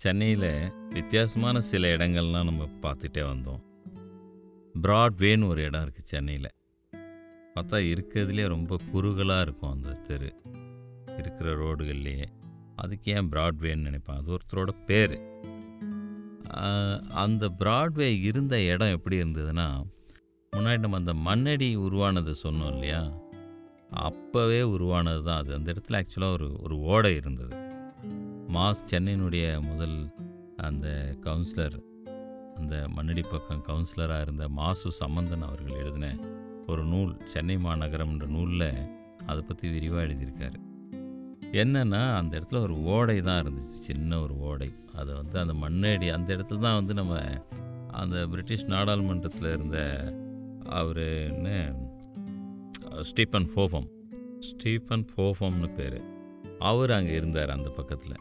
சென்னையில் வித்தியாசமான சில இடங்கள்லாம் நம்ம பார்த்துட்டே வந்தோம். ப்ராட்வேன்னு ஒரு இடம் இருக்குது சென்னையில். பார்த்தா இருக்கிறதுலே ரொம்ப குறுகலாக இருக்கும் அந்த தெரு. இருக்கிற ரோடுகள்லேயே. அதுக்கு ஏன் ப்ராட்வேன்னு நினைப்பேன்? அது ஒருத்தரோட பேர். அந்த ப்ராட்வே இருந்த இடம் எப்படி இருந்ததுன்னா முன்னாடி நம்ம அந்த மண்ணடி உருவானது சொன்னோம் இல்லையா? அப்போவே உருவானது தான் அது அந்த இடத்துல ஆக்சுவலாக ஒரு ஒரு ஓடை இருந்தது. மாஸ் சென்னையினுடைய முதல் அந்த கவுன்சிலர் அந்த மண்ணடி பக்கம் கவுன்சிலராக இருந்த மாசு சம்பந்தன் அவர்கள் எழுதின ஒரு நூல் சென்னை மாநகரம்ன்ற நூலில் அதை பற்றி விரிவாக எழுதியிருக்காரு. என்னென்னா அந்த இடத்துல ஒரு ஓடை தான் இருந்துச்சு சின்ன ஒரு ஓடை. அதை வந்து அந்த மண்ணடி அந்த இடத்துல தான் வந்து நம்ம அந்த பிரிட்டிஷ் நாடாளுமன்றத்தில் இருந்த அவர் என்ன? ஸ்டீஃபன் ஃபோஃபம். ஸ்டீஃபன் ஃபோஃபம்னு பேர். அவர் அங்கே இருந்தார் அந்த பக்கத்தில்.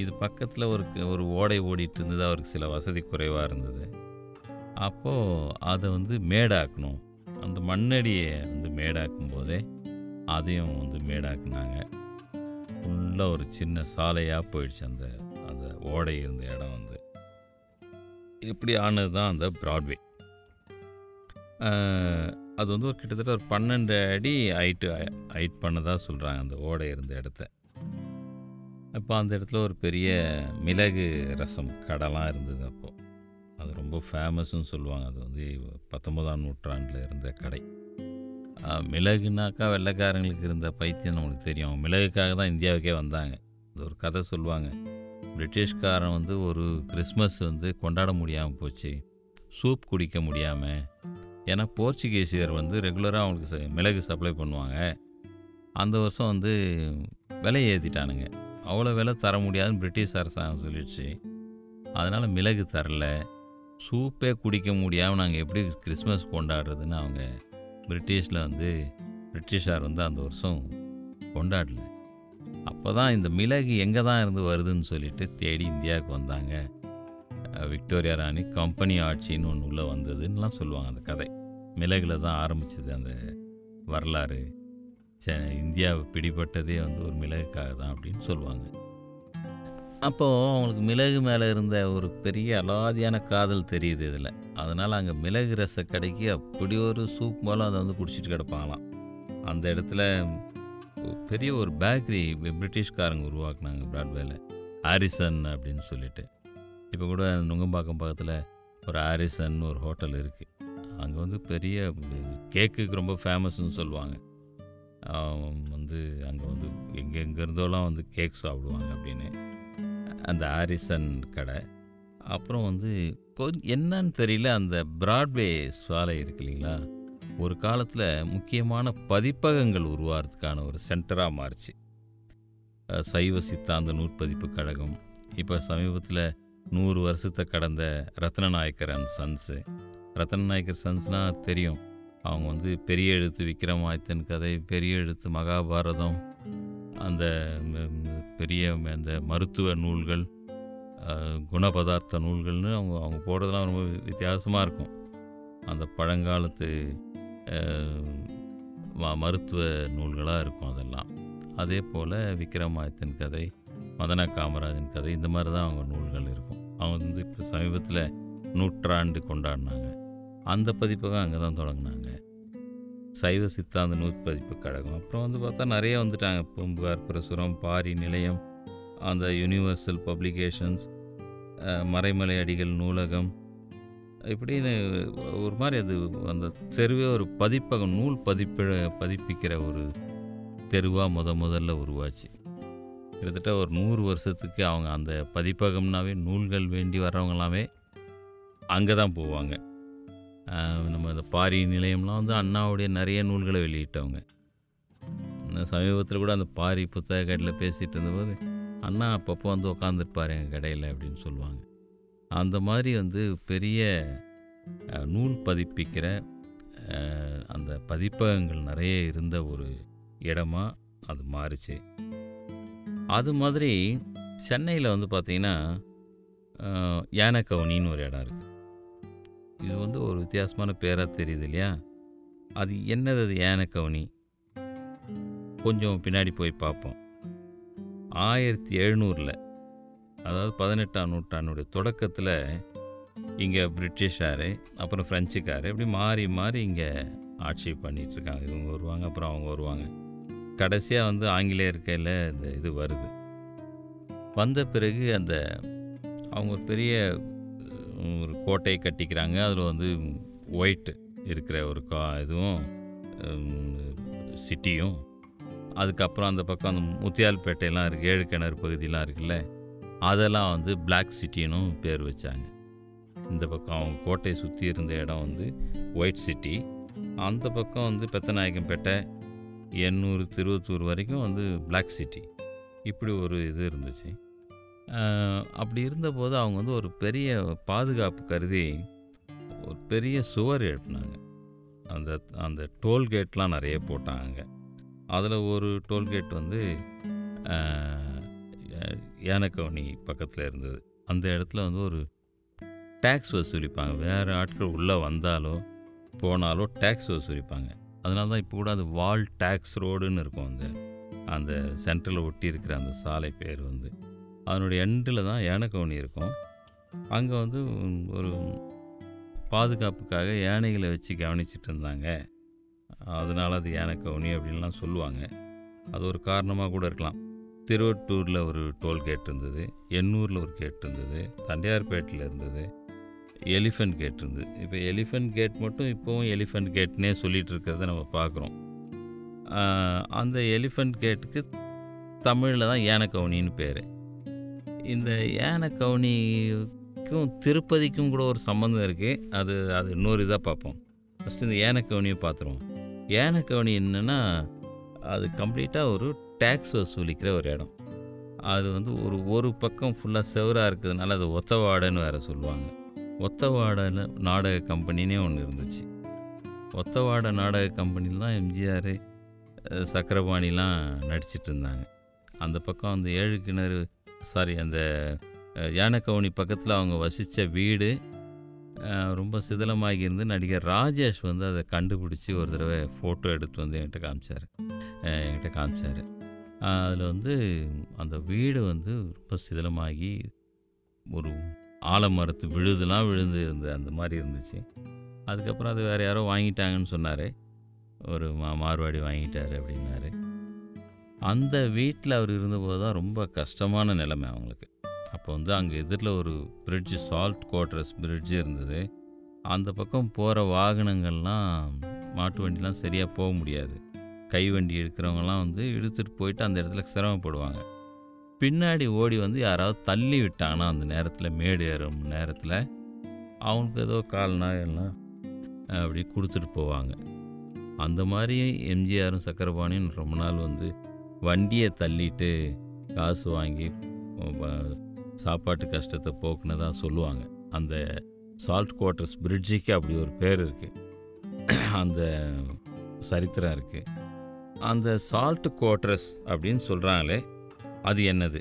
இது பக்கத்தில் ஒரு ஒரு ஓடை ஓடிட்டு இருந்தது அவருக்கு சில வசதி குறைவாக இருந்தது. அப்போது அதை வந்து மேடாக்கணும். அந்த மண்ணடியை வந்து மேடாக்கும் போதே அதையும் வந்து மேடாக்குனாங்க. ஃபுல்லாக ஒரு சின்ன சாலையாக போயிடுச்சு அந்த அந்த ஓடை இருந்த இடம் வந்து. இப்படி ஆனது தான் அந்த ப்ராட்வே அது வந்து ஒரு கிட்டத்தட்ட ஒரு பன்னெண்டு அடி ஹைட்டு ஹைட் பண்ணதாக சொல்கிறாங்க அந்த ஓடை இருந்த இடத்த. அப்போ அந்த இடத்துல ஒரு பெரிய மிளகு ரசம் கடைலாம் இருந்தது அப்போது அது ரொம்ப ஃபேமஸ்ன்னு சொல்லுவாங்க. அது வந்து பத்தொன்பதாம் நூற்றாண்டில் இருந்த கடை. மிளகுனாக்கா வெள்ளைக்காரங்களுக்கு இருந்த பைத்தியம் நம்மளுக்கு தெரியும். மிளகுக்காக தான் இந்தியாவுக்கே வந்தாங்க. அது ஒரு கதை சொல்லுவாங்க. பிரிட்டிஷ்காரன் வந்து ஒரு கிறிஸ்மஸ் வந்து கொண்டாட முடியாமல் போச்சு. சூப் குடிக்க முடியாமல் ஏன்னா போர்ச்சுகீசியர் வந்து ரெகுலராக அவங்களுக்கு மிளகு சப்ளை பண்ணுவாங்க. அந்த வருஷம் வந்து விலை ஏற்றிட்டானுங்க அவ்வளோ விலை தர முடியாதுன்னு பிரிட்டிஷ் அரசாங்கம் சொல்லிடுச்சு. அதனால் மிளகு தரல. சூப்பே குடிக்க முடியாமல் நாங்கள் எப்படி கிறிஸ்மஸ் கொண்டாடுறதுன்னு அவங்க பிரிட்டிஷில் வந்து பிரிட்டிஷார் வந்து அந்த வருஷம் கொண்டாடல. அப்போ தான் இந்த மிளகு எங்கே தான் இருந்து வருதுன்னு சொல்லிட்டு தேடி இந்தியாவுக்கு வந்தாங்க. விக்டோரியா ராணி கம்பெனி ஆட்சின்னு ஒன்று உள்ளே வந்ததுன்னெலாம் சொல்லுவாங்க அந்த கதை. மிளகில் தான் ஆரம்பிச்சது அந்த வரலாறு. ச இந்தியாவை பிடிபட்டதே வந்து ஒரு மிளகுக்காக தான் அப்படின்னு சொல்லுவாங்க. அப்போது அவங்களுக்கு மிளகு மேலே இருந்த ஒரு பெரிய அலாதியான காதல் தெரியுது இதில். அதனால் அங்கே மிளகு ரச கடைக்கு அப்படி ஒரு சூப் மூலம் அதை வந்து குடிச்சிட்டு கிடப்பாங்களாம். அந்த இடத்துல பெரிய ஒரு பேக்கரி பிரிட்டிஷ்காரங்க உருவாக்குனாங்க பிராட்வேல. ஆரிசன் அப்படின்னு சொல்லிட்டு. இப்போ கூட நுங்கம்பாக்கம் பக்கத்தில் ஒரு ஆரிசன் ஒரு ஹோட்டல் இருக்குது அங்கே வந்து பெரிய கேக்குக்கு ரொம்ப ஃபேமஸ்ன்னு சொல்லுவாங்க. வந்து அங்கே வந்து எங்கெங்கேருந்தோலாம் வந்து கேக் சாப்பிடுவாங்க அப்படின்னு. அந்த ஆரிசன் கடை. அப்புறம் வந்து கொஞ்சம் என்னன்னு தெரியல அந்த ப்ராட்வே சாலை இருக்கு இல்லைங்களா? ஒரு காலத்தில் முக்கியமான பதிப்பகங்கள் உருவாகிறதுக்கான ஒரு சென்டராக மாறிச்சு. சைவ சித்தாந்த நூற்பதிப்பு கழகம். இப்போ சமீபத்தில் நூறு வருஷத்தை கடந்த ரத்னநாயக்கர் அண்ட் சன்ஸு ரத்னநாயக்கர் சன்ஸ்னால் தெரியும். அவங்க வந்து பெரிய எழுத்து விக்ரமாதித்தன் கதை பெரிய எழுத்து மகாபாரதம் அந்த பெரிய அந்த மருத்துவ நூல்கள் குணபதார்த்த நூல்கள்னு அவங்க அவங்க போடுறதுலாம் ரொம்ப வித்தியாசமாக இருக்கும். அந்த பழங்காலத்து மருத்துவ நூல்களாக இருக்கும் அதெல்லாம். அதே போல் விக்ரமாதித்தன் கதை மதன காமராஜன் கதை இந்த மாதிரி தான் அவங்க நூல்கள் இருக்கும். அவங்க வந்து இப்போ சமீபத்தில் நூற்றாண்டு கொண்டாடினாங்க. அந்த பதிப்பகம் அங்கே தான் தொடங்கினாங்க. சைவ சித்தாந்த நூற்பதிப்பு கழகம். அப்புறம் வந்து பார்த்தா நிறைய வந்துட்டாங்க. பூம்புகார் பிரசுரம் பாரி நிலையம் அந்த யூனிவர்சல் பப்ளிகேஷன்ஸ் மறைமலை அடிகள் நூலகம். இப்படின்னு ஒரு மாதிரி அது அந்த தெருவே ஒரு பதிப்பகம் நூல் பதிப்ப பதிப்பிக்கிற ஒரு தெருவாக முத முதல்ல உருவாச்சு. கிட்டத்தட்ட ஒரு நூறு வருஷத்துக்கு அவங்க அந்த பதிப்பகம்னாவே நூல்கள் வேண்டி வர்றவங்களாமே அங்கே தான் போவாங்க. நம்ம இந்த பாரி நிலையம்லாம் வந்து அண்ணாவுடைய நிறைய நூல்களை வெளியிட்டவங்க. சமீபத்தில் கூட அந்த பாரி புத்தக கடையில் பேசிகிட்டு இருந்தபோது அண்ணா அப்பப்போ வந்து உட்காந்துருப்பார் எங்கள் கடையில் அப்படின்னு சொல்லுவாங்க. அந்த மாதிரி வந்து பெரிய நூல் பதிப்பிக்கிற அந்த பதிப்பகங்கள் நிறைய இருந்த ஒரு இடமா அது மாறிச்சு. அது மாதிரி சென்னையில் வந்து பார்த்திங்கன்னா யானக்கவுனின்னு ஒரு இடம் இருக்குது இது வந்து ஒரு வித்தியாசமான பேராக தெரியுது இல்லையா? அது என்னது அது? யானக்கவுனி கொஞ்சம் பின்னாடி போய் பார்ப்போம். ஆயிரத்தி எழுநூறில் அதாவது பதினெட்டாம் நூற்றாண்டுடைய தொடக்கத்தில் இங்கே பிரிட்டிஷார் அப்புறம் ஃப்ரெஞ்சுக்காரு இப்படி மாறி மாறி இங்கே ஆட்சி பண்ணிகிட்ருக்காங்க இருக்காங்க இவங்க வருவாங்க அப்புறம் அவங்க வருவாங்க. கடைசியாக வந்து ஆங்கிலேயர் கையில் இந்த இது வருது. வந்த பிறகு அந்த அவங்க ஒரு பெரிய ஒரு கோட்டையை கட்டிக்கிறாங்க. அதில் வந்து ஒயிட் இருக்கிற ஒரு கா இதுவும் சிட்டியும். அதுக்கப்புறம் அந்த பக்கம் அந்த முத்தியால்பேட்டையெல்லாம் இருக்குது ஏழு கிணறு பகுதியெலாம் இருக்குல்ல. அதெல்லாம் வந்து பிளாக் சிட்டினும் பேர் வச்சாங்க. இந்த பக்கம் அவங்க கோட்டையை சுற்றி இருந்த இடம் வந்து ஒயிட் சிட்டி அந்த பக்கம் வந்து பெத்தநாயக்கம்பேட்டை எண்ணூறு திருவத்தூர் வரைக்கும் வந்து பிளாக் சிட்டி இப்படி ஒரு இது இருந்துச்சு. அப்படி இருந்தபோது அவங்க வந்து ஒரு பெரிய பாதுகாப்பு கருதி ஒரு பெரிய சுவர் எழுப்பினாங்க. அந்த அந்த டோல்கேட்லாம் நிறைய போட்டாங்க. அதில் ஒரு டோல்கேட் வந்து ஆஹ், பக்கத்தில் இருந்தது. அந்த இடத்துல வந்து ஒரு டேக்ஸ் வசூலிப்பாங்க. வேறு ஆட்கள் உள்ளே வந்தாலோ போனாலோ டேக்ஸ் வசூலிப்பாங்க. அதனால தான் இப்போ கூட அது வால் டேக்ஸ் ரோடுன்னு இருக்கும் அந்த அந்த சென்டரில் ஒட்டி இருக்கிற அந்த சாலை பேர் வந்து. அதனுடைய எண்டில் தான் யானைக்கவுனி இருக்கும். அங்கே வந்து ஒரு பாதுகாப்புக்காக யானைகளை வச்சு கவனிச்சிட்டு இருந்தாங்க. அதனால் அது யானைக்கவுனி அப்படின்லாம் சொல்லுவாங்க. அது ஒரு காரணமாக கூட இருக்கலாம். திருவட்டூரில் ஒரு டோல்கேட் இருந்தது. எண்ணூரில் ஒரு கேட் இருந்தது. தண்டையார்பேட்டில் இருந்தது. எலிஃபென்ட் கேட் இருந்தது. இப்போ எலிஃபென்ட் கேட் மட்டும் இப்போவும் எலிஃபென்ட் கேட்னே சொல்லிகிட்டு இருக்கிறத நம்ம பார்க்குறோம் அந்த எலிஃபென்ட் கேட்டுக்கு தமிழில் தான் யானைக்கவுனின்னு பேர். இந்த யானைக்கவுனிக்கும் திருப்பதிக்கும் கூட ஒரு சம்மந்தம் இருக்குது அது அது இன்னொரு இதாக பார்ப்போம். ஃபஸ்ட்டு இந்த யானைக்கவுனியை பார்த்துருவோம். யானைக்கவுனி என்னென்னா அது கம்ப்ளீட்டாக ஒரு டேக்ஸ் வசூலிக்கிற ஒரு இடம். அது வந்து ஒரு ஒரு பக்கம் ஃபுல்லாக செவராக இருக்கிறதுனால அது ஒத்தவாடைன்னு வேறு சொல்லுவாங்க. ஒத்தவாடை நாடக கம்பெனினே ஒன்று இருந்துச்சு. ஒத்தவாடை நாடக கம்பெனியில் தான் எம்ஜிஆர் சக்கரபாணிலாம் நடிச்சிட்டு இருந்தாங்க. அந்த பக்கம் அந்த ஏழு கிணறு சாரி அந்த அஹ், யானைக்கவுனி பக்கத்தில் அவங்க வசித்த வீடு ரொம்ப சிதிலமாகி இருந்து நடிகர் ராஜேஷ் வந்து அதை கண்டுபிடிச்சி ஒரு தடவை ஃபோட்டோ எடுத்து வந்து என்கிட்ட காமிச்சார். என்கிட்ட காமிச்சார். அதில் வந்து அந்த வீடு வந்து ரொம்ப சிதிலமாகி ஒரு ஆலமரத்து விழுதுலாம் விழுந்து இருந்த அந்த மாதிரி இருந்துச்சு. அதுக்கப்புறம் அது வேறு யாரோ வாங்கிட்டாங்கன்னு சொன்னார். ஒரு மா மார்வாடி வாங்கிட்டார் அப்படின்னாரு. அந்த வீட்டில் அவர் இருந்தபோது தான் ரொம்ப கஷ்டமான நிலைமை அவங்களுக்கு. அப்போ வந்து அங்கே எதிரில் ஒரு பிரிட்ஜு சால்ட் குவார்டர்ஸ் பிரிட்ஜு இருந்தது. அந்த பக்கம் போகிற வாகனங்கள்லாம் மாட்டு வண்டிலாம் சரியாக போக முடியாது. கை வண்டி எடுக்கிறவங்கலாம் வந்து இழுத்துட்டு போயிட்டு அந்த இடத்துல சிரமப்படுவாங்க. பின்னாடி ஓடி வந்து யாராவது தள்ளி விட்டாங்கன்னா அந்த நேரத்தில் மேடு ஏறும் நேரத்தில் அவங்களுக்கு ஏதோ கால்னா எல்லாம் அப்படி கொடுத்துட்டு போவாங்க. அந்த மாதிரி எம்ஜிஆரும் சக்கரபாணியும் ரொம்ப நாள் வந்து வண்டியை தள்ளிட்டு காசு வாங்கி சாப்பாட்டு கஷ்டத்தை போக்குனதாக சொல்லுவாங்க. அந்த சால்ட் குவார்ட்டர்ஸ் பிரிட்ஜுக்கு அப்படி ஒரு பேர் இருக்குது அந்த சரித்திரம் இருக்குது அந்த சால்ட் குவார்ட்டர்ஸ் அப்படின்னு சொல்கிறாங்களே அது என்னது?